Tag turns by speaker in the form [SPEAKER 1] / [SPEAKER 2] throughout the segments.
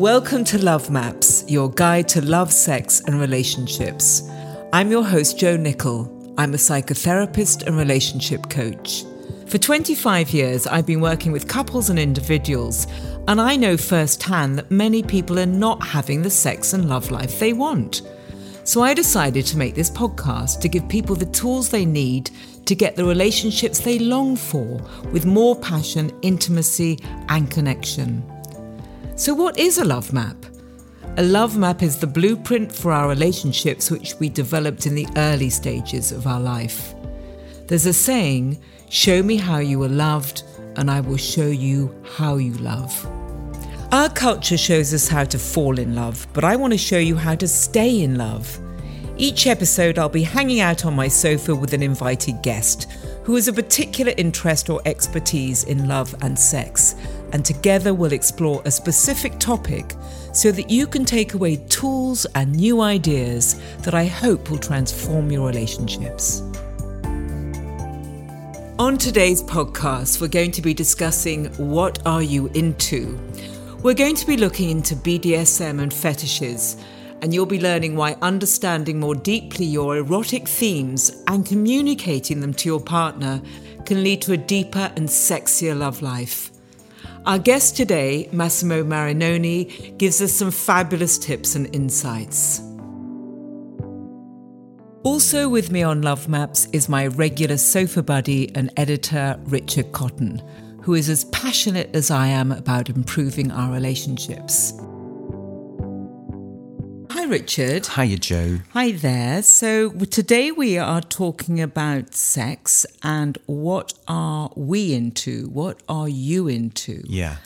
[SPEAKER 1] Welcome to Love Maps, your guide to love, sex, and relationships. I'm your host, Joe Nicol. I'm a psychotherapist and relationship coach. For 25 years, I've been working with couples and individuals, and I know firsthand that many people are not having the sex and love life they want. So I decided to make this podcast to give people the tools they need to get the relationships they long for with more passion, intimacy, and connection. So, what is a love map? A love map is the blueprint for our relationships which we developed in the early stages of our life. There's a saying, show me how you were loved, and I will show you how you love. Our culture shows us how to fall in love, but I want to show you how to stay in love. Each episode, I'll be hanging out on my sofa with an invited guest who has a particular interest or expertise in love and sex, and together we'll explore a specific topic so that you can take away tools and new ideas that I hope will transform your relationships. On today's podcast, we're going to be discussing what are you into? We're going to be looking into BDSM and fetishes, and you'll be learning why understanding more deeply your erotic themes and communicating them to your partner can lead to a deeper and sexier love life. Our guest today, Massimo Marinoni, gives us some fabulous tips and insights. Also with me on Love Maps is my regular sofa buddy and editor, Richard Cotton, who is as passionate as I am about improving our relationships. Hi, Richard.
[SPEAKER 2] Hiya, Joe.
[SPEAKER 1] Hi there. So, today we are talking about sex and what are we into? What are you into?
[SPEAKER 2] Yeah.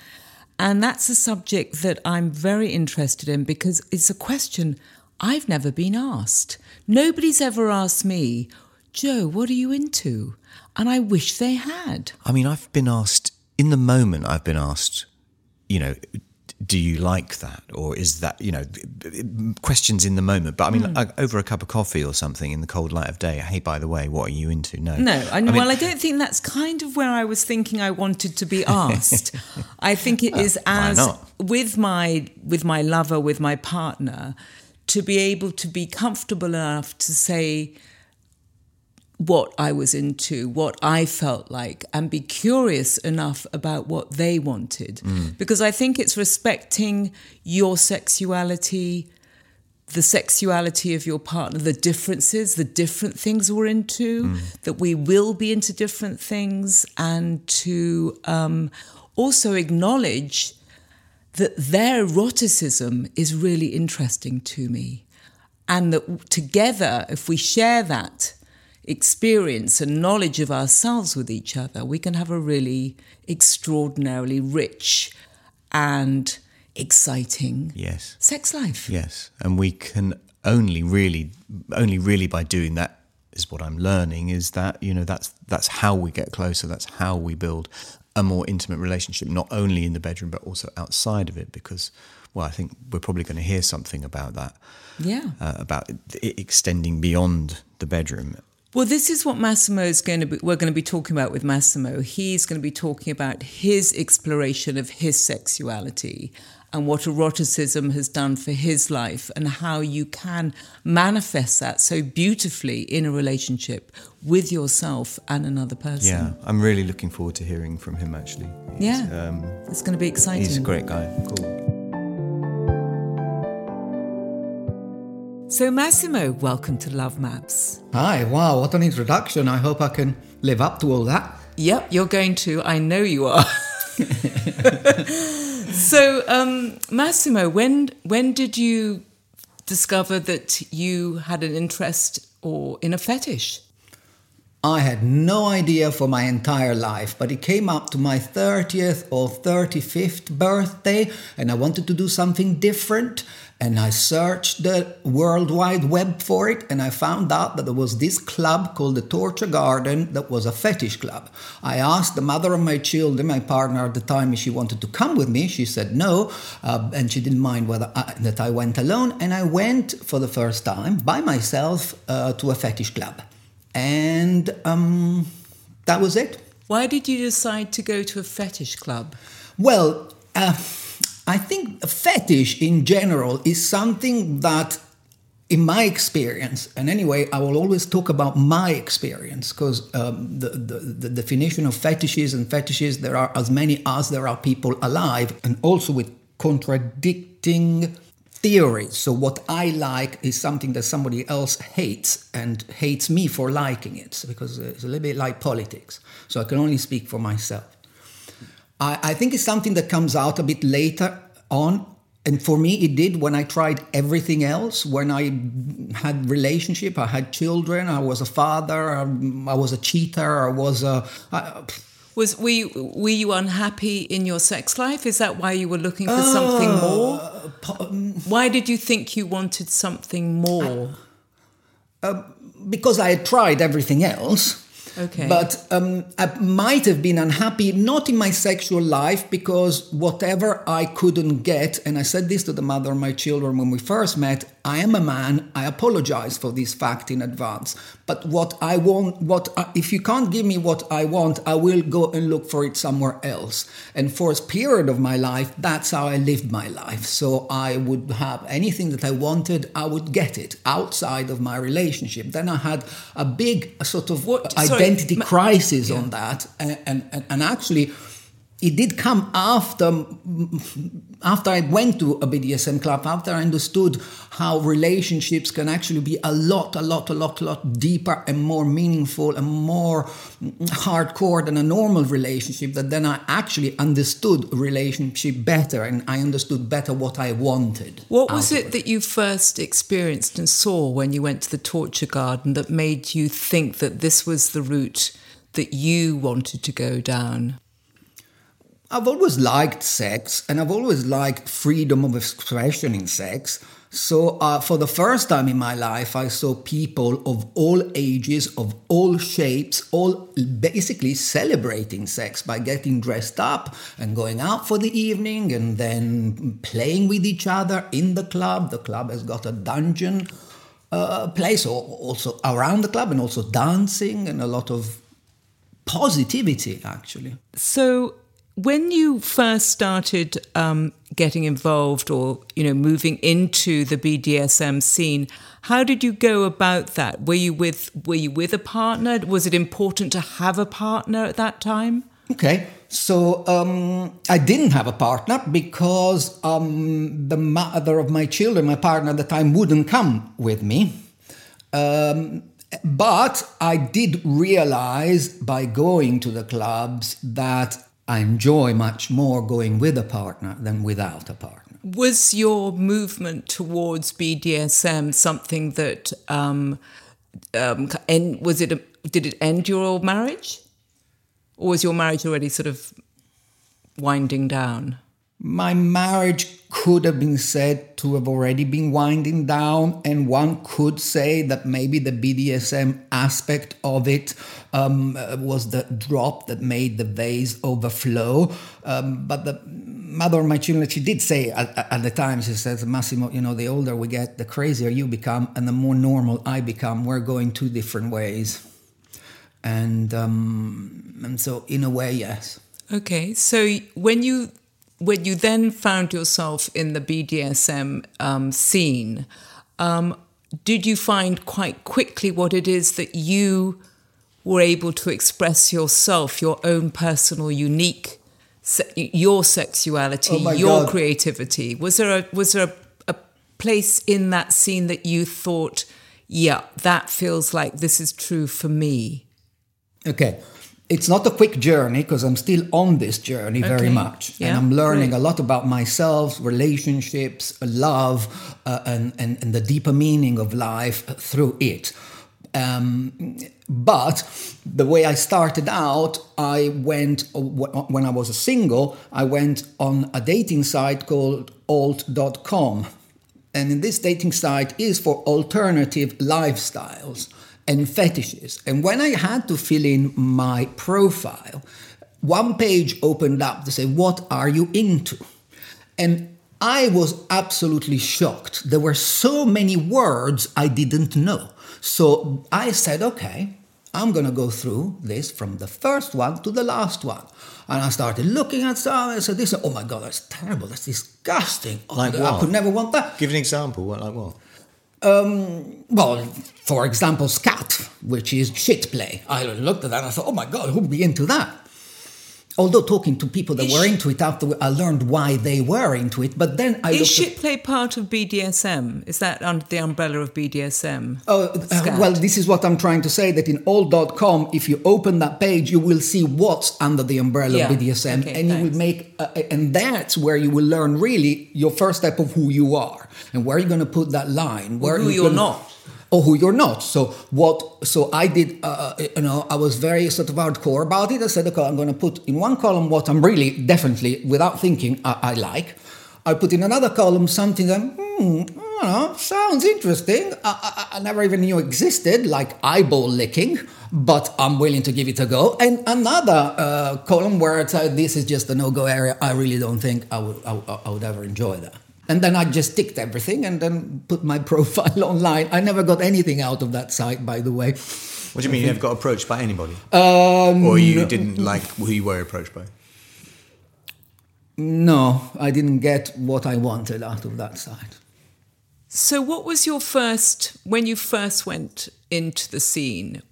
[SPEAKER 1] And that's a subject that I'm very interested in because it's a question I've never been asked. Nobody's ever asked me, Joe, what are you into? And I wish they had.
[SPEAKER 2] I mean, I've been asked, in the moment, I've been asked, you know, do you like that? Or is that, you know, questions in the moment. But I mean, mm. over a cup of coffee or something in the cold light of day, hey, by the way, what are you into? No.
[SPEAKER 1] No. I, I mean, well, I don't think that's kind of where I was thinking I wanted to be asked. I think it is as with my with my lover, with my partner, to be able to be comfortable enough to say, what I was into, what I felt like, and be curious enough about what they wanted. Mm. Because I think it's respecting your sexuality, the sexuality of your partner, the differences, the different things we're into, mm. that we will be into different things, and to um, also acknowledge that their eroticism is really interesting to me. And that together, if we share that, experience and knowledge of ourselves with each other, we can have a really extraordinarily rich and exciting
[SPEAKER 2] yes.
[SPEAKER 1] sex life.
[SPEAKER 2] Yes. And we can only really only really by doing that is what I'm learning is that, you know, that's that's how we get closer, that's how we build a more intimate relationship, not only in the bedroom but also outside of it because well, I think we're probably going to hear something about that.
[SPEAKER 1] Yeah.
[SPEAKER 2] Uh, about it extending beyond the bedroom
[SPEAKER 1] well, this is what Massimo is going to be. We're going to be talking about with Massimo. He's going to be talking about his exploration of his sexuality and what eroticism has done for his life and how you can manifest that so beautifully in a relationship with yourself and another person.
[SPEAKER 2] Yeah, I'm really looking forward to hearing from him actually.
[SPEAKER 1] He's, yeah, um, it's going to be exciting.
[SPEAKER 2] He's a great guy. Cool.
[SPEAKER 1] So, Massimo, welcome to Love Maps.
[SPEAKER 3] Hi, wow, what an introduction. I hope I can live up to all that.
[SPEAKER 1] Yep, you're going to. I know you are. so, um, Massimo, when when did you discover that you had an interest or in a fetish?
[SPEAKER 3] I had no idea for my entire life, but it came up to my 30th or 35th birthday, and I wanted to do something different and I searched the World Wide Web for it, and I found out that there was this club called the Torture Garden that was a fetish club. I asked the mother of my children, my partner at the time, if she wanted to come with me. She said no, uh, and she didn't mind whether I, that I went alone. And I went for the first time by myself uh, to a fetish club, and um, that was it.
[SPEAKER 1] Why did you decide to go to a fetish club?
[SPEAKER 3] Well. Uh, I think a fetish in general is something that, in my experience, and anyway, I will always talk about my experience because um, the, the, the definition of fetishes and fetishes, there are as many as there are people alive, and also with contradicting theories. So, what I like is something that somebody else hates and hates me for liking it because it's a little bit like politics. So, I can only speak for myself. I, I think it's something that comes out a bit later on and for me it did when i tried everything else when i had relationship i had children i was a father i, I was a cheater i was a I,
[SPEAKER 1] was were you, were you unhappy in your sex life? Is that why you were looking for uh, something more um, why did you think you wanted something more?
[SPEAKER 3] Uh, because i had tried everything else
[SPEAKER 1] Okay.
[SPEAKER 3] But um, I might have been unhappy, not in my sexual life, because whatever I couldn't get, and I said this to the mother of my children when we first met, I am a man. I apologize for this fact in advance. But what I want, what I, if you can't give me what I want, I will go and look for it somewhere else. And for a period of my life, that's how I lived my life. So I would have anything that I wanted, I would get it outside of my relationship. Then I had a big sort of what, identity sorry, crisis yeah. on that, and, and, and actually it did come after after I went to a BDSM club, after I understood how relationships can actually be a lot, a lot, a lot, a lot deeper and more meaningful and more hardcore than a normal relationship, that then I actually understood relationship better and I understood better what I wanted.
[SPEAKER 1] What was it that you first experienced and saw when you went to the torture garden that made you think that this was the route that you wanted to go down?
[SPEAKER 3] I've always liked sex and I've always liked freedom of expression in sex. So, uh, for the first time in my life, I saw people of all ages, of all shapes, all basically celebrating sex by getting dressed up and going out for the evening and then playing with each other in the club. The club has got a dungeon uh, place also around the club and also dancing and a lot of positivity, actually.
[SPEAKER 1] So, when you first started um, getting involved or you know moving into the BDSM scene, how did you go about that? Were you with were you with a partner? Was it important to have a partner at that time?
[SPEAKER 3] Okay, so um, I didn't have a partner because um, the mother of my children, my partner at the time, wouldn't come with me. Um, but I did realize by going to the clubs that I enjoy much more going with a partner than without a partner.
[SPEAKER 1] Was your movement towards BDSM something that um, um, and was it a, did it end your old marriage, or was your marriage already sort of winding down?
[SPEAKER 3] My marriage could have been said to have already been winding down, and one could say that maybe the BDSM aspect of it um, was the drop that made the vase overflow. Um, but the mother of my children, she did say at, at, the time, she says, Massimo, you know, the older we get, the crazier you become, and the more normal I become. We're going two different ways. And, um, and so, in a way, yes.
[SPEAKER 1] Okay. So, when you when you then found yourself in the BDSM um, scene, um, did you find quite quickly what it is that you were able to express yourself, your own personal, unique, se- your sexuality, oh your God. creativity? Was there a was there a, a place in that scene that you thought, yeah, that feels like this is true for me?
[SPEAKER 3] Okay it's not a quick journey because I'm still on this journey okay. very much. Yeah, and I'm learning great. a lot about myself, relationships, love, uh, and, and, and, the deeper meaning of life through it. Um, but the way I started out, I went, when I was a single, I went on a dating site called alt.com. And this dating site is for alternative lifestyles and fetishes. And when I had to fill in my profile, one page opened up to say, What are you into? And I was absolutely shocked. There were so many words I didn't know. So I said, Okay, I'm going to go through this from the first one to the last one. And I started looking at some. I said, "This, oh my god, that's terrible. That's disgusting.
[SPEAKER 2] Like
[SPEAKER 3] I
[SPEAKER 2] what?
[SPEAKER 3] could never want that."
[SPEAKER 2] Give an example. What, like what?
[SPEAKER 3] Um, well, for example, scat, which is shit play. I looked at that and I thought, "Oh my god, who'd be into that?" Although talking to people that
[SPEAKER 1] Is
[SPEAKER 3] were into it after I learned why they were into it, but then I
[SPEAKER 1] Is shit play part of BDSM? Is that under the umbrella of BDSM?
[SPEAKER 3] Oh, uh, well, this is what I'm trying to say that in alt.com, if you open that page, you will see what's under the umbrella
[SPEAKER 1] Yeah.
[SPEAKER 3] of BDSM,
[SPEAKER 1] Okay,
[SPEAKER 3] and you will make, uh, and that's where you will learn really your first step of who you are and where you're going to put that line, where
[SPEAKER 1] who
[SPEAKER 3] you're
[SPEAKER 1] you're not.
[SPEAKER 3] Or who you're not. So what? So I did. Uh, you know, I was very sort of hardcore about it. I said, okay, I'm going to put in one column what I'm really definitely, without thinking, I, I like. I put in another column something that hmm, know, sounds interesting. I, I, I never even knew existed, like eyeball licking. But I'm willing to give it a go. And another uh, column where it's uh, this is just a no-go area. I really don't think I would, I, I would ever enjoy that. And then I just ticked everything and then put my profile online. I never got anything out of that site, by the way.
[SPEAKER 2] What do you mean you never got approached by anybody?
[SPEAKER 3] Um,
[SPEAKER 2] or you didn't like who you were approached by?
[SPEAKER 3] No, I didn't get what I wanted out of that site.
[SPEAKER 1] So, what was your first, when you first went into the scene,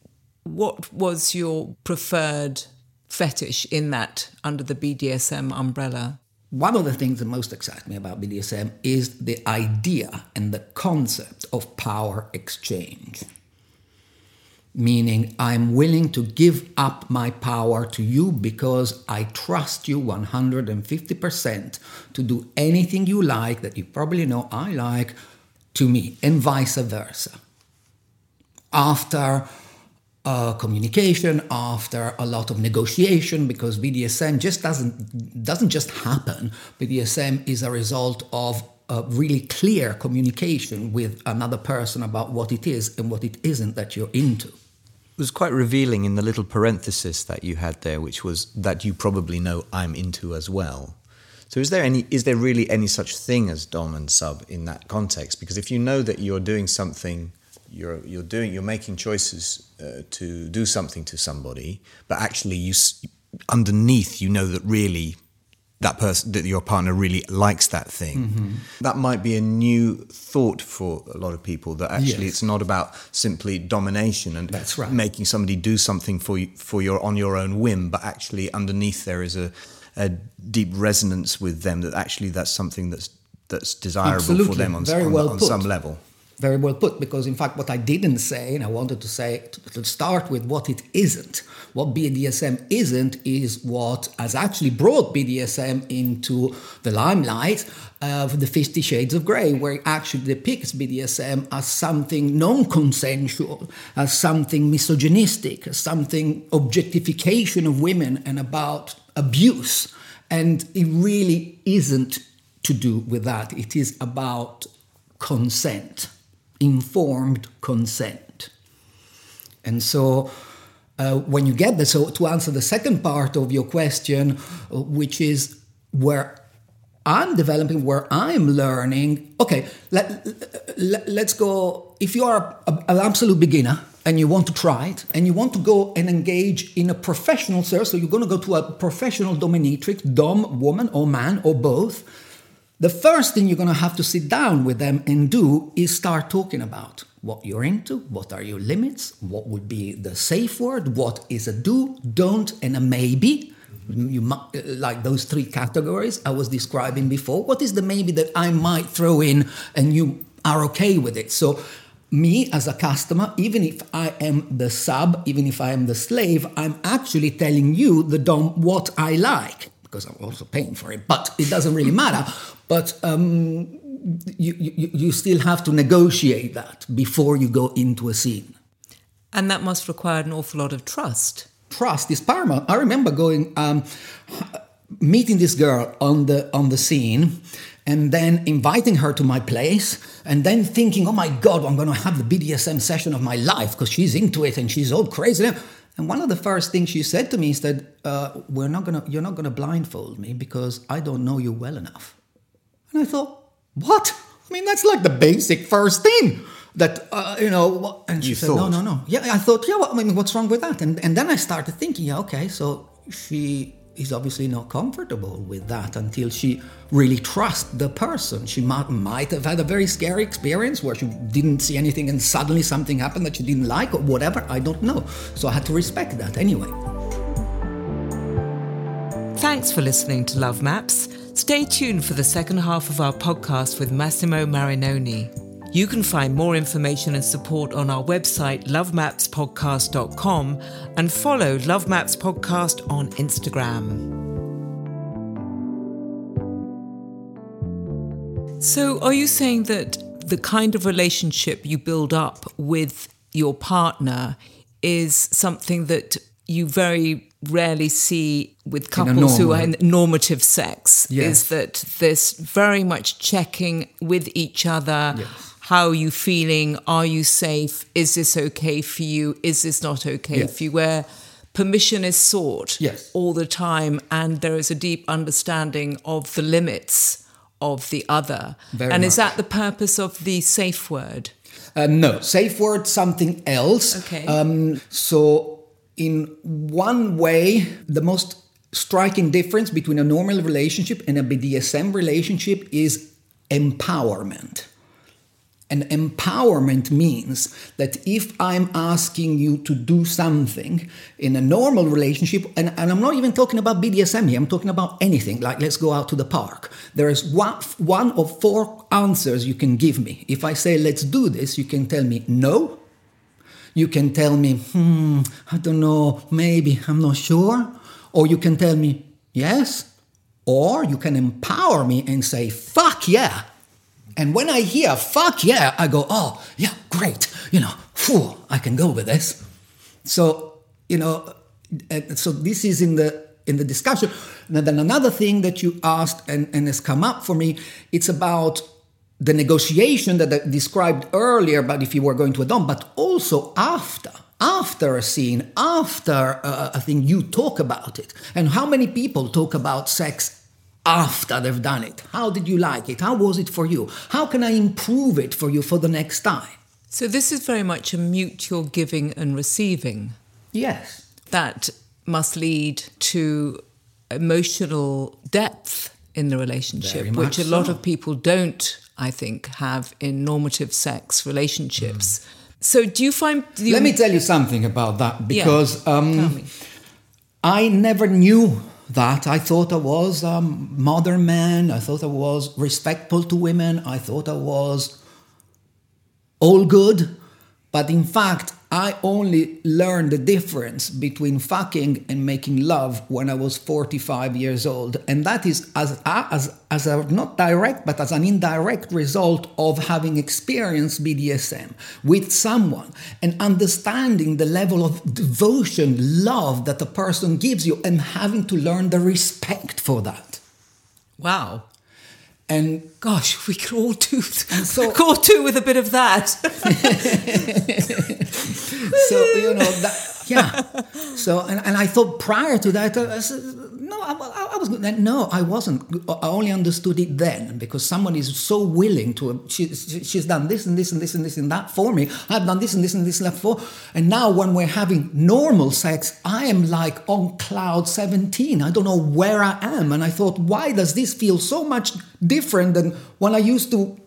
[SPEAKER 1] what was your preferred fetish in that under the BDSM umbrella?
[SPEAKER 3] One of the things that most excites me about BDSM is the idea and the concept of power exchange. Meaning, I'm willing to give up my power to you because I trust you 150% to do anything you like that you probably know I like to me, and vice versa. After uh, communication, after a lot of negotiation, because BDSM just doesn't doesn't just happen. BDSM is a result of a really clear communication with another person about what it is and what it isn't that you're into.
[SPEAKER 2] It was quite revealing in the little parenthesis that you had there, which was that you probably know I'm into as well. So is there any is there really any such thing as dom and sub in that context? Because if you know that you're doing something, you're you're doing you're making choices uh, to do something to somebody, but actually you underneath you know that really that person that your partner really likes that thing. That might be a new thought for a lot of people that actually
[SPEAKER 3] Yes.
[SPEAKER 2] it's not about simply domination and
[SPEAKER 3] That's right.
[SPEAKER 2] making somebody do something for you, for your on your own whim, but actually underneath there is a, a deep resonance with them that actually that's something that's that's desirable for them on,
[SPEAKER 3] Very
[SPEAKER 2] on,
[SPEAKER 3] well
[SPEAKER 2] on some level.
[SPEAKER 3] Very well put, because in fact, what I didn't say, and I wanted to say, to, start with what it isn't. What BDSM isn't is what has actually brought BDSM into the limelight of the Fifty Shades of Grey, where it actually depicts BDSM as something non consensual, as something misogynistic, as something objectification of women and about abuse. And it really isn't to do with that, it is about consent informed consent. And so, uh, when you get there, so to answer the second part of your question, uh, which is where I'm developing, where I'm learning, okay, let, let, let's go. If you are a- an absolute beginner and you want to try it and you want to go and engage in a professional service so you're going to go to a professional dominatrix, dom, woman, or man, or both the first thing you're going to have to sit down with them and do is start talking about what you're into, what are your limits, what would be the safe word, what is a do, don't, and a maybe. You like those three categories I was describing before. What is the maybe that I might throw in and you are okay with it? So, me as a customer, even if I am the sub, even if I am the slave, I'm actually telling you, the dom, what I like because I'm also paying for it, but it doesn't really matter. But um, you, you, you still have to negotiate that before you go into a scene.
[SPEAKER 1] And that must require an awful lot of trust.
[SPEAKER 3] Trust is paramount. I remember going, um, meeting this girl on the on the scene, and then inviting her to my place, and then thinking, "Oh my God, I'm going to have the BDSM session of my life because she's into it and she's all crazy." And one of the first things she said to me is that uh, we're not gonna, you're not gonna blindfold me because I don't know you well enough. And I thought, what? I mean, that's like the basic first thing that uh, you know. And she
[SPEAKER 2] You
[SPEAKER 3] said,
[SPEAKER 2] thought?
[SPEAKER 3] no, no, no. Yeah, I thought, yeah. Well, I mean, what's wrong with that? And and then I started thinking, yeah, okay, so she is obviously not comfortable with that until she really trusts the person. She might, might have had a very scary experience where she didn't see anything and suddenly something happened that she didn't like or whatever. I don't know. So I had to respect that anyway.
[SPEAKER 1] Thanks for listening to Love Maps. Stay tuned for the second half of our podcast with Massimo Marinoni. You can find more information and support on our website, lovemapspodcast.com, and follow Love Maps Podcast on Instagram. So, are you saying that the kind of relationship you build up with your partner is something that you very rarely see with couples who are in normative sex?
[SPEAKER 3] Yes.
[SPEAKER 1] Is that there's very much checking with each other.
[SPEAKER 3] Yes.
[SPEAKER 1] How are you feeling? Are you safe? Is this okay for you? Is this not okay
[SPEAKER 3] Yes.
[SPEAKER 1] for you? Where permission is sought
[SPEAKER 3] Yes.
[SPEAKER 1] all the time, and there is a deep understanding of the limits of the other.
[SPEAKER 3] Very
[SPEAKER 1] and is that the purpose of the safe word?
[SPEAKER 3] Uh, no, safe word something else.
[SPEAKER 1] Okay.
[SPEAKER 3] Um, so, in one way, the most striking difference between a normal relationship and a BDSM relationship is empowerment. And empowerment means that if I'm asking you to do something in a normal relationship, and, and I'm not even talking about BDSM here, I'm talking about anything, like let's go out to the park. There is one, one of four answers you can give me. If I say, let's do this, you can tell me no. You can tell me, hmm, I don't know, maybe, I'm not sure. Or you can tell me, yes. Or you can empower me and say, fuck yeah. And when I hear fuck yeah, I go, oh, yeah, great. You know, phew, I can go with this. So, you know, uh, so this is in the in the discussion. And then another thing that you asked and, and has come up for me, it's about the negotiation that I described earlier, but if you were going to a dom, but also after. After a scene, after uh, a thing, you talk about it. And how many people talk about sex after they've done it. How did you like it? How was it for you? How can I improve it for you for the next time?
[SPEAKER 1] So, this is very much a mutual giving and receiving
[SPEAKER 3] Yes.
[SPEAKER 1] that must lead to emotional depth in the relationship, which a lot
[SPEAKER 3] so.
[SPEAKER 1] of people don't, I think, have in normative sex relationships. So, do you find. You,
[SPEAKER 3] Let me tell you something about that because
[SPEAKER 1] tell
[SPEAKER 3] um. I never knew that. I thought I was a modern man. I thought I was respectful to women. I thought I was all good. But in fact, I only learned the difference between fucking and making love when I was 45 years old. And that is as, as, as a not direct, but as an indirect result of having experienced BDSM with someone and understanding the level of devotion, love that a person gives you and having to learn the respect for that.
[SPEAKER 1] Wow.
[SPEAKER 3] And
[SPEAKER 1] Gosh, we could all do,
[SPEAKER 3] so-
[SPEAKER 1] all do with a bit of that.
[SPEAKER 3] so you know that yeah. So and, and i thought prior to that i, said, no I, I- was good. No i wasn't. I only understood it then because someone is so willing to she- she's done this and this and this and this and that for me. I've done this and this and this and that for and now when we're having normal sex i am like on cloud 17 i don't know where i am. And i thought why does this feel so much different than when i used to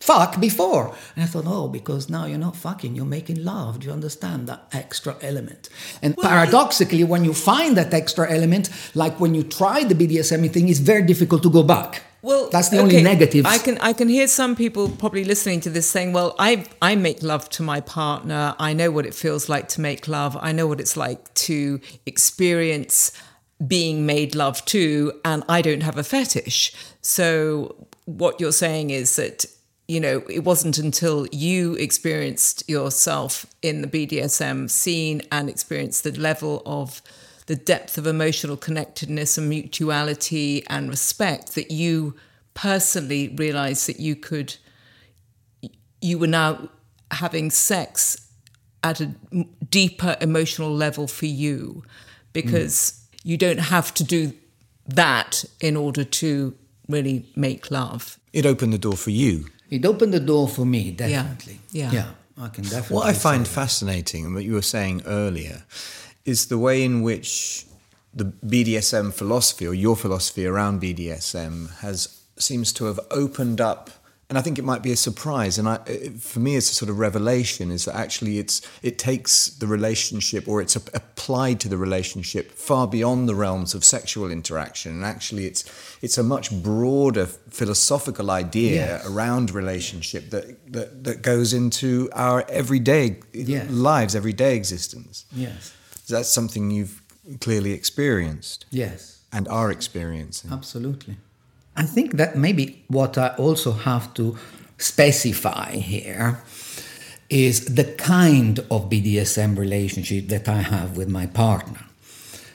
[SPEAKER 3] fuck before. And I thought, oh, because now you're not fucking, you're making love. Do you understand that extra element? And paradoxically, when you find that extra element, like when you try the BDSM thing, it's very difficult to go back.
[SPEAKER 1] Well,
[SPEAKER 3] that's the
[SPEAKER 1] okay,
[SPEAKER 3] only negative.
[SPEAKER 1] I can I can hear some people probably listening to this saying, "Well, I I make love to my partner. I know what it feels like to make love. I know what it's like to experience being made love to, and I don't have a fetish." So what you're saying is that you know it wasn't until you experienced yourself in the BDSM scene and experienced the level of the depth of emotional connectedness and mutuality and respect that you personally realized that you could you were now having sex at a deeper emotional level for you because you don't have to do that in order to really make love
[SPEAKER 2] It opened the door for you.
[SPEAKER 3] It opened the door for me, definitely.
[SPEAKER 1] Yeah.
[SPEAKER 3] Yeah, I can definitely.
[SPEAKER 2] What I find fascinating, and what you were saying earlier, is the way in which the BDSM philosophy or your philosophy around BDSM has seems to have opened up. And I think it might be a surprise, and I, for me, it's a sort of revelation. Is that actually it's it takes the relationship, or it's a- applied to the relationship far beyond the realms of sexual interaction, and actually it's it's a much broader philosophical idea
[SPEAKER 3] Yes.
[SPEAKER 2] around relationship that, that that goes into our everyday
[SPEAKER 3] Yes.
[SPEAKER 2] lives, everyday existence.
[SPEAKER 3] Yes.
[SPEAKER 2] That's something you've clearly experienced
[SPEAKER 3] Yes.
[SPEAKER 2] and are experiencing.
[SPEAKER 3] Absolutely. I think that maybe what I also have to specify here is the kind of BDSM relationship that I have with my partner.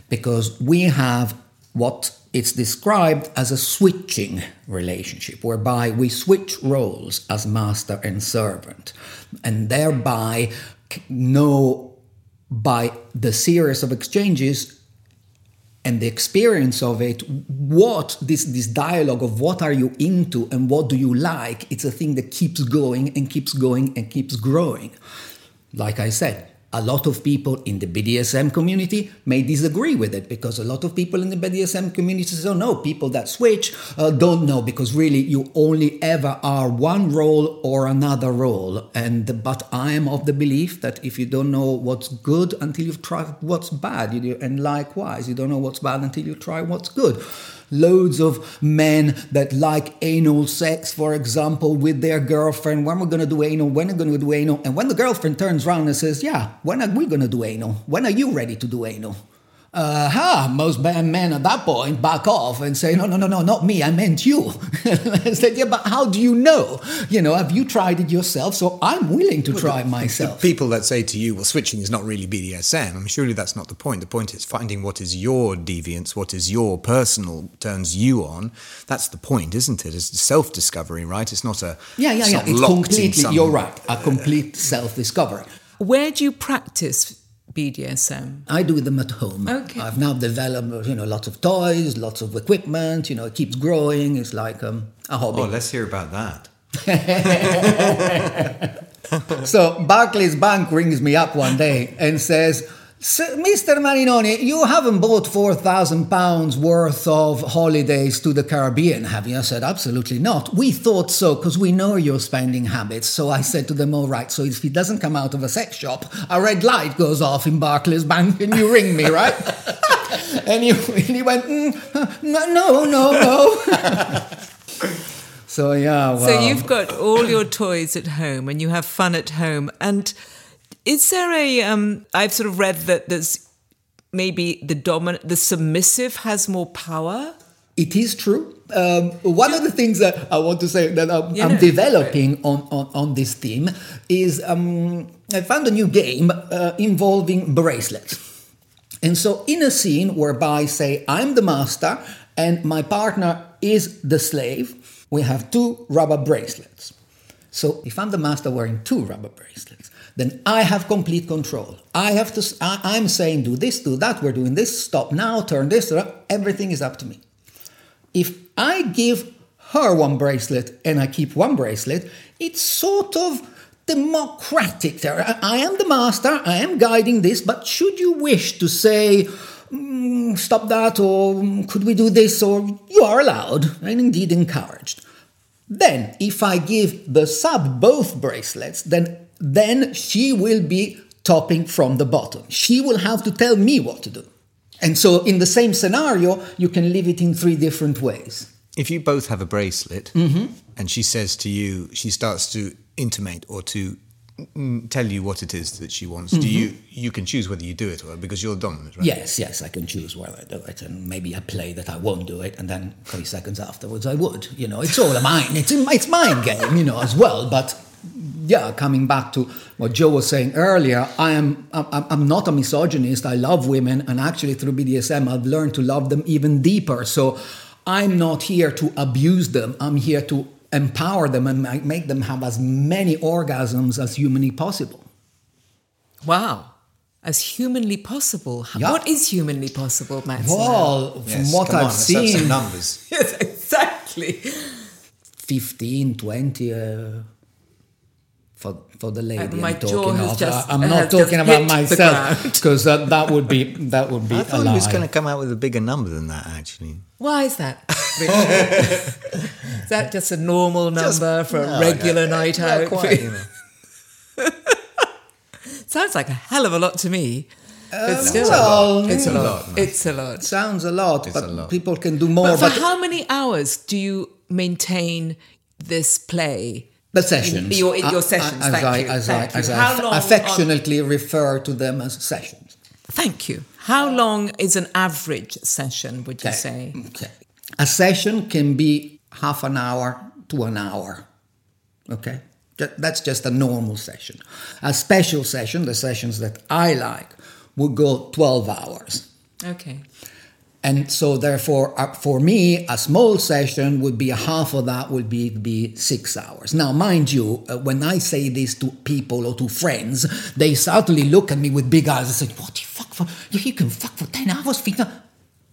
[SPEAKER 3] Because we have what it's described as a switching relationship, whereby we switch roles as master and servant, and thereby know by the series of exchanges and the experience of it what this this dialogue of what are you into and what do you like it's a thing that keeps going and keeps going and keeps growing. Like i said a lot of people in the BDSM community may disagree with it because a lot of people in the BDSM community say, oh no, people that switch uh, don't know because really you only ever are one role or another role. And but I am of the belief that if you don't know what's good until you've tried what's bad, you do, and likewise, you don't know what's bad until you try what's good. Loads of men that like anal sex, for example, with their girlfriend. When we're gonna do anal? When are we gonna do anal? And when the girlfriend turns around and says, "Yeah, when are we gonna do anal? When are you ready to do anal?" Uh, ha, most bad men at that point back off and say, no, no, no, no, not me, I meant you. I said, yeah, but how do you know? You know, have you tried it yourself? So I'm willing to try myself.
[SPEAKER 2] People that say to you, well, switching is not really BDSM, I mean, surely that's not the point. The point is finding what is your deviance, what is your personal, turns you on. That's the point, isn't it? It's self discovery, right? It's not a.
[SPEAKER 3] Yeah, yeah,
[SPEAKER 2] it's
[SPEAKER 3] yeah.
[SPEAKER 2] not
[SPEAKER 3] It's completely,
[SPEAKER 2] some-
[SPEAKER 3] you're right, a complete self discovery.
[SPEAKER 1] Where do you practice BDSM?
[SPEAKER 3] I do them at home.
[SPEAKER 1] Okay.
[SPEAKER 3] I've now developed, you know, lots of toys, lots of equipment. You know, it keeps growing. It's like um, a hobby.
[SPEAKER 2] Oh, let's hear about that.
[SPEAKER 3] So Barclays Bank rings me up one day and says, "S- Mr. Marinoni, you haven't bought four thousand pounds worth of holidays to the Caribbean, have you? I said, absolutely not. We thought so because we know your spending habits. So I said to them, all right. So if he doesn't come out of a sex shop, a red light goes off in Barclays Bank and you ring me, right? and, he, and he went, mm, no, no, no, no. so yeah, well.
[SPEAKER 1] So you've got all your toys at home and you have fun at home. And is there a? Um, I've sort of read that there's maybe the dominant, the submissive has more power.
[SPEAKER 3] It is true. Um, one of the things that I want to say that I'm,
[SPEAKER 1] Yeah,
[SPEAKER 3] I'm
[SPEAKER 1] no,
[SPEAKER 3] developing on, on, on this theme is um, I found a new game uh, involving bracelets. And so, in a scene whereby, say, I'm the master and my partner is the slave, we have two rubber bracelets. So, if I'm the master wearing two rubber bracelets, then I have complete control. I have to. I, I'm saying, do this, do that. We're doing this. Stop now. Turn this. Everything is up to me. If I give her one bracelet and I keep one bracelet, it's sort of democratic. I am the master, I am guiding this, but should you wish to say, "Mm, stop that, or "Mm, could we do this, or you are allowed and indeed encouraged. Then, if I give the sub both bracelets, then then she will be topping from the bottom. She will have to tell me what to do. And so, in the same scenario, you can leave it in three different ways.
[SPEAKER 2] If you both have a bracelet
[SPEAKER 3] Mm-hmm.
[SPEAKER 2] and she says to you, she starts to intimate or to mm, tell you what it is that she wants, do you you can choose whether you do it or because you're dominant, right?
[SPEAKER 3] Mm-hmm. Yes, yes, I can choose whether I do it, and maybe I play that I won't do it, and then three seconds afterwards I would. You know, it's all a mind. It's it's mind game, you know, as well. But yeah, coming back to what Joe was saying earlier, I am I'm, I'm not a misogynist. I love women, and actually through BDSM, I've learned to love them even deeper. So I'm not here to abuse them. I'm here to empower them and make them have as many orgasms as humanly possible.
[SPEAKER 1] Wow. As humanly possible.
[SPEAKER 3] Yeah.
[SPEAKER 1] What is humanly possible, Max?
[SPEAKER 3] Well, from what
[SPEAKER 2] come
[SPEAKER 3] I've
[SPEAKER 2] on, let's some
[SPEAKER 3] seen,
[SPEAKER 2] numbers.
[SPEAKER 1] Yes, exactly.
[SPEAKER 3] 15, 20. Uh, for, for the lady
[SPEAKER 1] my
[SPEAKER 3] I'm
[SPEAKER 1] jaw
[SPEAKER 3] talking
[SPEAKER 1] has
[SPEAKER 3] of.
[SPEAKER 1] just-
[SPEAKER 3] Uh, I'm not
[SPEAKER 1] just
[SPEAKER 3] talking about myself because uh, that would be that would be
[SPEAKER 2] I
[SPEAKER 3] a
[SPEAKER 2] thought he was going to come out with a bigger number than that, actually.
[SPEAKER 1] Why is that? is that just a normal number for a regular
[SPEAKER 2] no,
[SPEAKER 1] night
[SPEAKER 2] not
[SPEAKER 1] out?
[SPEAKER 2] quite, you know.
[SPEAKER 1] Sounds like a hell of a lot to me. But still,
[SPEAKER 3] well,
[SPEAKER 1] it's a lot. It's a lot.
[SPEAKER 3] Sounds a lot,
[SPEAKER 2] It's
[SPEAKER 3] but
[SPEAKER 2] a lot.
[SPEAKER 3] people can do more.
[SPEAKER 1] But for
[SPEAKER 3] But,
[SPEAKER 1] how many hours do you maintain this play?
[SPEAKER 3] The sessions,
[SPEAKER 1] Your- in your
[SPEAKER 3] Uh,
[SPEAKER 1] sessions,
[SPEAKER 3] as
[SPEAKER 1] thank
[SPEAKER 3] I,
[SPEAKER 1] you,
[SPEAKER 3] as I,
[SPEAKER 1] you.
[SPEAKER 3] as I
[SPEAKER 1] long
[SPEAKER 3] affectionately refer to them as sessions.
[SPEAKER 1] Thank you. How long is an average session, would you
[SPEAKER 3] Okay.
[SPEAKER 1] say?
[SPEAKER 3] Okay. A session can be half an hour to an hour. Okay. That's just a normal session. A special session, the sessions that I like, would go 12 hours.
[SPEAKER 1] Okay.
[SPEAKER 3] And so, therefore, uh, for me, a small session would be a half of that would be be six hours. Now, mind you, uh, when I say this to people or to friends, they suddenly look at me with big eyes and say, "What the fuck? For, you can fuck for ten hours, Fina?"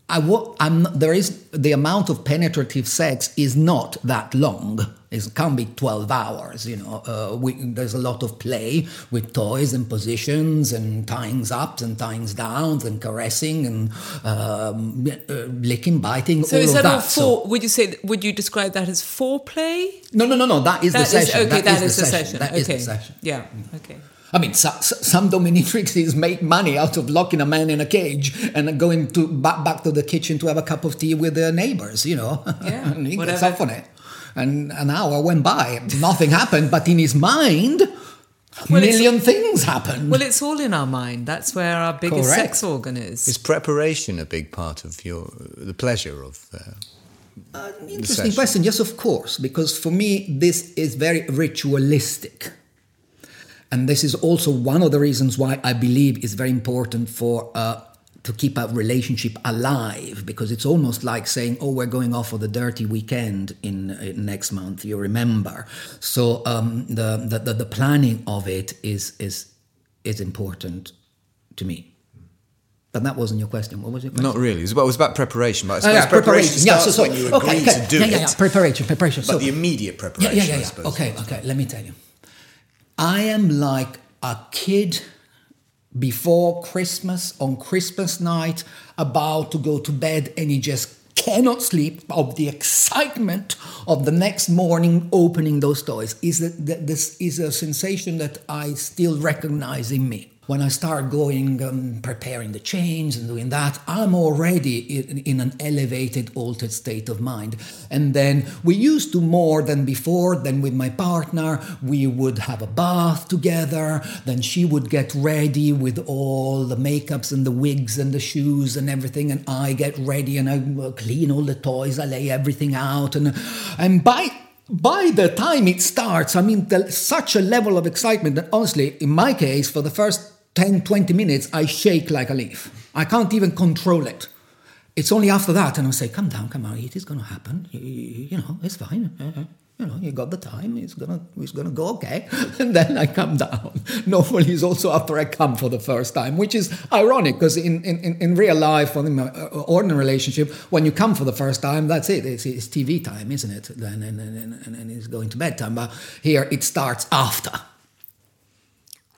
[SPEAKER 3] I wa- I'm there is the amount of penetrative sex is not that long. It can be 12 hours, you know. Uh, we, there's a lot of play with toys and positions and tyings up and tyings down and caressing and um, uh, licking, biting,
[SPEAKER 1] So
[SPEAKER 3] all
[SPEAKER 1] is
[SPEAKER 3] of
[SPEAKER 1] that,
[SPEAKER 3] that.
[SPEAKER 1] all
[SPEAKER 3] So-
[SPEAKER 1] four? would you say? Would you describe that as foreplay?
[SPEAKER 3] no, no, no, no. That is
[SPEAKER 1] That
[SPEAKER 3] the
[SPEAKER 1] is-
[SPEAKER 3] session.
[SPEAKER 1] okay.
[SPEAKER 3] that
[SPEAKER 1] is
[SPEAKER 3] the
[SPEAKER 1] the session.
[SPEAKER 3] That
[SPEAKER 1] okay.
[SPEAKER 3] is the session.
[SPEAKER 1] Yeah. Okay.
[SPEAKER 3] I mean, so, so- some dominatrixes make money out of locking a man in a cage and going to back, back to the kitchen to have a cup of tea with their neighbors, you know.
[SPEAKER 1] Yeah,
[SPEAKER 3] and he gets
[SPEAKER 1] whatever.
[SPEAKER 3] off on it. And an hour went by, nothing happened, but in his mind, a
[SPEAKER 1] Well,
[SPEAKER 3] million things happened.
[SPEAKER 1] Well, it's all in our mind. That's where our biggest
[SPEAKER 3] Correct.
[SPEAKER 1] sex organ is.
[SPEAKER 2] Is preparation a big part of your the pleasure of? Uh,
[SPEAKER 3] Interesting
[SPEAKER 2] session.
[SPEAKER 3] question. Yes, of course, because for me, this is very ritualistic. And this is also one of the reasons why I believe it's very important for uh, to keep a relationship alive, because it's almost like saying, "Oh, we're going off for the dirty weekend in, in next month." You remember, so um, the, the the planning of it is is is important to me. But that wasn't your question. What was your question?
[SPEAKER 2] not really. It was, well, it was about preparation, but I
[SPEAKER 3] Oh,
[SPEAKER 2] suppose
[SPEAKER 3] yeah,
[SPEAKER 2] preparation,
[SPEAKER 3] Yeah, so, so,
[SPEAKER 2] when you agree
[SPEAKER 3] okay, okay.
[SPEAKER 2] to do
[SPEAKER 3] yeah,
[SPEAKER 2] it.
[SPEAKER 3] yeah, yeah, preparation, preparation.
[SPEAKER 2] But
[SPEAKER 3] so,
[SPEAKER 2] the immediate
[SPEAKER 3] yeah,
[SPEAKER 2] preparation,
[SPEAKER 3] yeah, yeah,
[SPEAKER 2] I
[SPEAKER 3] yeah.
[SPEAKER 2] suppose.
[SPEAKER 3] Okay, okay. Let me tell you. I am like a kid before Christmas on Christmas night, about to go to bed, and he just cannot sleep of the excitement of the next morning opening those toys. Is that this is a sensation that I still recognize in me. When I start going, um, preparing the change and doing that, I'm already in, in an elevated, altered state of mind. And then we used to more than before. Then with my partner, we would have a bath together. Then she would get ready with all the makeups and the wigs and the shoes and everything, and I get ready and I uh, clean all the toys. I lay everything out, and and by by the time it starts, I mean, such a level of excitement that honestly, in my case, for the first 10, 20 minutes, I shake like a leaf. I can't even control it. It's only after that, and I say, "Come down, come on, it is going to happen. You, you- know, it's fine. Uh, You know, you got the time. It's gonna, it's gonna go okay." And then I come down. Normally, it's also after I come for the first time, which is ironic because in, in, in- real life, or in an ordinary relationship, when you come for the first time, that's it. It's, it's TV time, isn't it? Then and, and, and, and it's going to bedtime. But here, it starts after.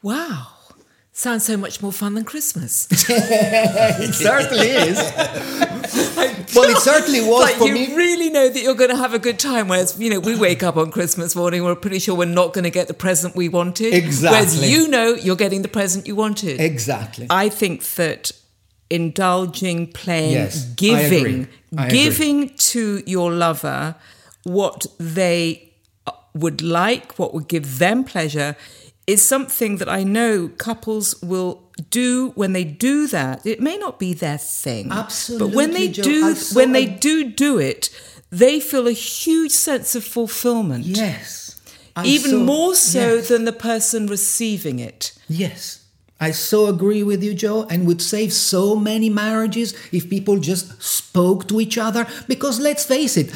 [SPEAKER 1] Wow. Sounds so much more fun than Christmas.
[SPEAKER 3] It certainly is. well, it certainly was
[SPEAKER 1] like
[SPEAKER 3] for
[SPEAKER 1] you
[SPEAKER 3] me.
[SPEAKER 1] really know that you're going to have a good time. Whereas you know we wake up on Christmas morning, we're pretty sure we're not going to get the present we wanted. Exactly. Whereas
[SPEAKER 3] Exactly.
[SPEAKER 1] you know you're getting the present you wanted.
[SPEAKER 3] Exactly.
[SPEAKER 1] I think that indulging, playing,
[SPEAKER 3] Yes,
[SPEAKER 1] giving,
[SPEAKER 3] agree. I agree.
[SPEAKER 1] giving to your lover what they uh, would like, what would give them pleasure, is something that I know couples will do when they do that. It may not be their thing, but when they
[SPEAKER 3] Absolutely,
[SPEAKER 1] do, when they do do it, they feel a huge sense of fulfillment.
[SPEAKER 3] Yes. I
[SPEAKER 1] Even
[SPEAKER 3] saw-
[SPEAKER 1] more so
[SPEAKER 3] yes.
[SPEAKER 1] than the person receiving it.
[SPEAKER 3] Yes, I so agree with you, Joe, and would save so many marriages if people just spoke to each other. Because let's face it,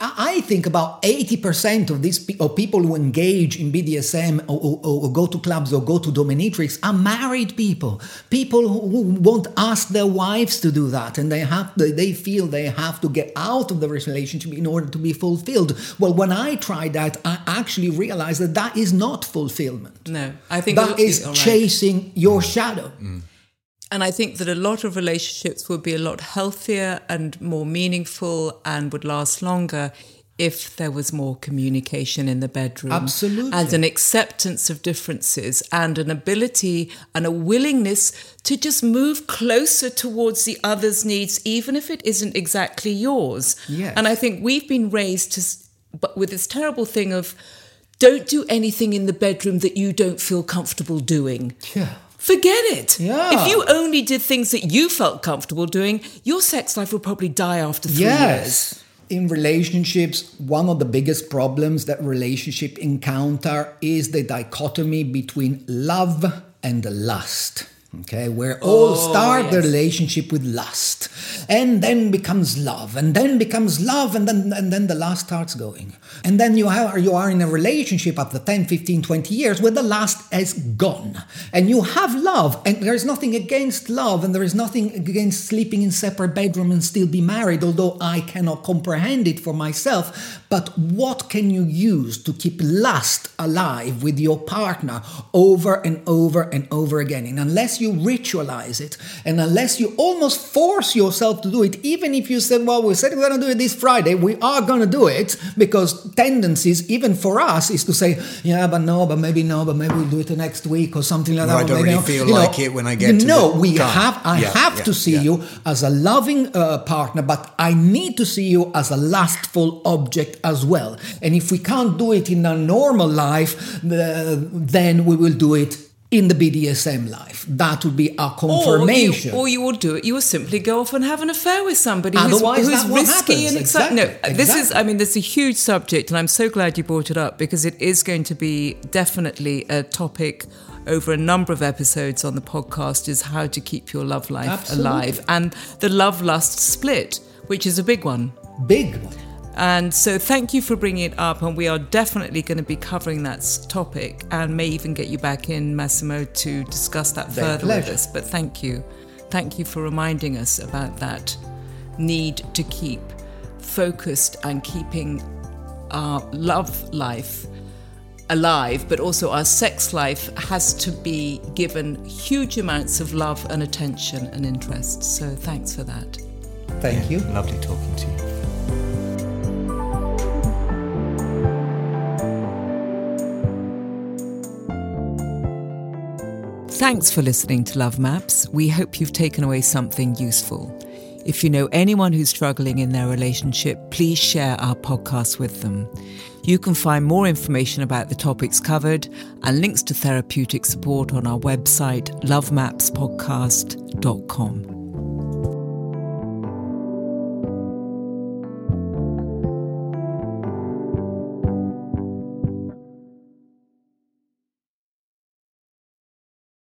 [SPEAKER 3] I think about 80% of these of people who engage in BDSM or, or, or go to clubs or go to dominatrix are married people. People who won't ask their wives to do that, and they have they feel they have to get out of the relationship in order to be fulfilled. Well, when I tried that, I actually realized that that is not fulfillment.
[SPEAKER 1] No, I think
[SPEAKER 3] that is right. chasing your shadow.
[SPEAKER 1] Mm. And I think that a lot of relationships would be a lot healthier and more meaningful and would last longer if there was more communication in the bedroom.
[SPEAKER 3] Absolutely.
[SPEAKER 1] And an acceptance of differences and an ability and a willingness to just move closer towards the other's needs, even if it isn't exactly yours.
[SPEAKER 3] Yes.
[SPEAKER 1] And I think we've been raised to, but with this terrible thing of, don't do anything in the bedroom that you don't feel comfortable doing.
[SPEAKER 3] Yeah.
[SPEAKER 1] Forget it.
[SPEAKER 3] Yeah.
[SPEAKER 1] If you only did things that you felt comfortable doing, your sex life will probably die after three
[SPEAKER 3] yes.
[SPEAKER 1] years.
[SPEAKER 3] In relationships, one of the biggest problems that relationship encounter is the dichotomy between love and lust okay where all oh, start yes. the relationship with lust and then becomes love and then becomes love and then and then the lust starts going. And then you have you are in a relationship after 10 15 20 years where the lust is gone. And you have love and there is nothing against love and there is nothing against sleeping in separate bedroom and still be married although i cannot comprehend it for myself. But what can you use to keep lust alive with your partner over and over and over again? And unless you ritualize it and unless you almost force yourself to do it, even if you said, well, we said we're going to do it this Friday, we are going to do it because tendencies, even for us, is to say, yeah, but no, but maybe no, but maybe we'll do it next week or something like
[SPEAKER 2] well,
[SPEAKER 3] that.
[SPEAKER 2] I don't really feel like it when I get
[SPEAKER 3] no,
[SPEAKER 2] to
[SPEAKER 3] we have, I yeah, have yeah, to see yeah. you as a loving uh, partner, but I need to see you as a lustful object as well. And if we can't do it in a normal life, uh, then we will do it in the BDSM life. That would be a confirmation.
[SPEAKER 1] Or you, or you would do it. You would simply go off and have an affair with somebody Otherwise, who's, who's risky and exciting. No, exactly. this is. I mean, this is a huge subject, and I'm so glad you brought it up because it is going to be definitely a topic over a number of episodes on the podcast. Is how to keep your love life
[SPEAKER 3] Absolutely.
[SPEAKER 1] alive and the love lust split, which is a big one.
[SPEAKER 3] Big one.
[SPEAKER 1] And so, thank you for bringing it up. And we are definitely going to be covering that topic and may even get you back in, Massimo, to discuss that
[SPEAKER 3] Their
[SPEAKER 1] further
[SPEAKER 3] pleasure.
[SPEAKER 1] with us. But thank you. Thank you for reminding us about that need to keep focused and keeping our love life alive, but also our sex life has to be given huge amounts of love and attention and interest. So, thanks for that.
[SPEAKER 3] Thank yeah, you.
[SPEAKER 2] Lovely talking to you.
[SPEAKER 1] Thanks for listening to Love Maps. We hope you've taken away something useful. If you know anyone who's struggling in their relationship, please share our podcast with them. You can find more information about the topics covered and links to therapeutic support on our website, lovemapspodcast.com.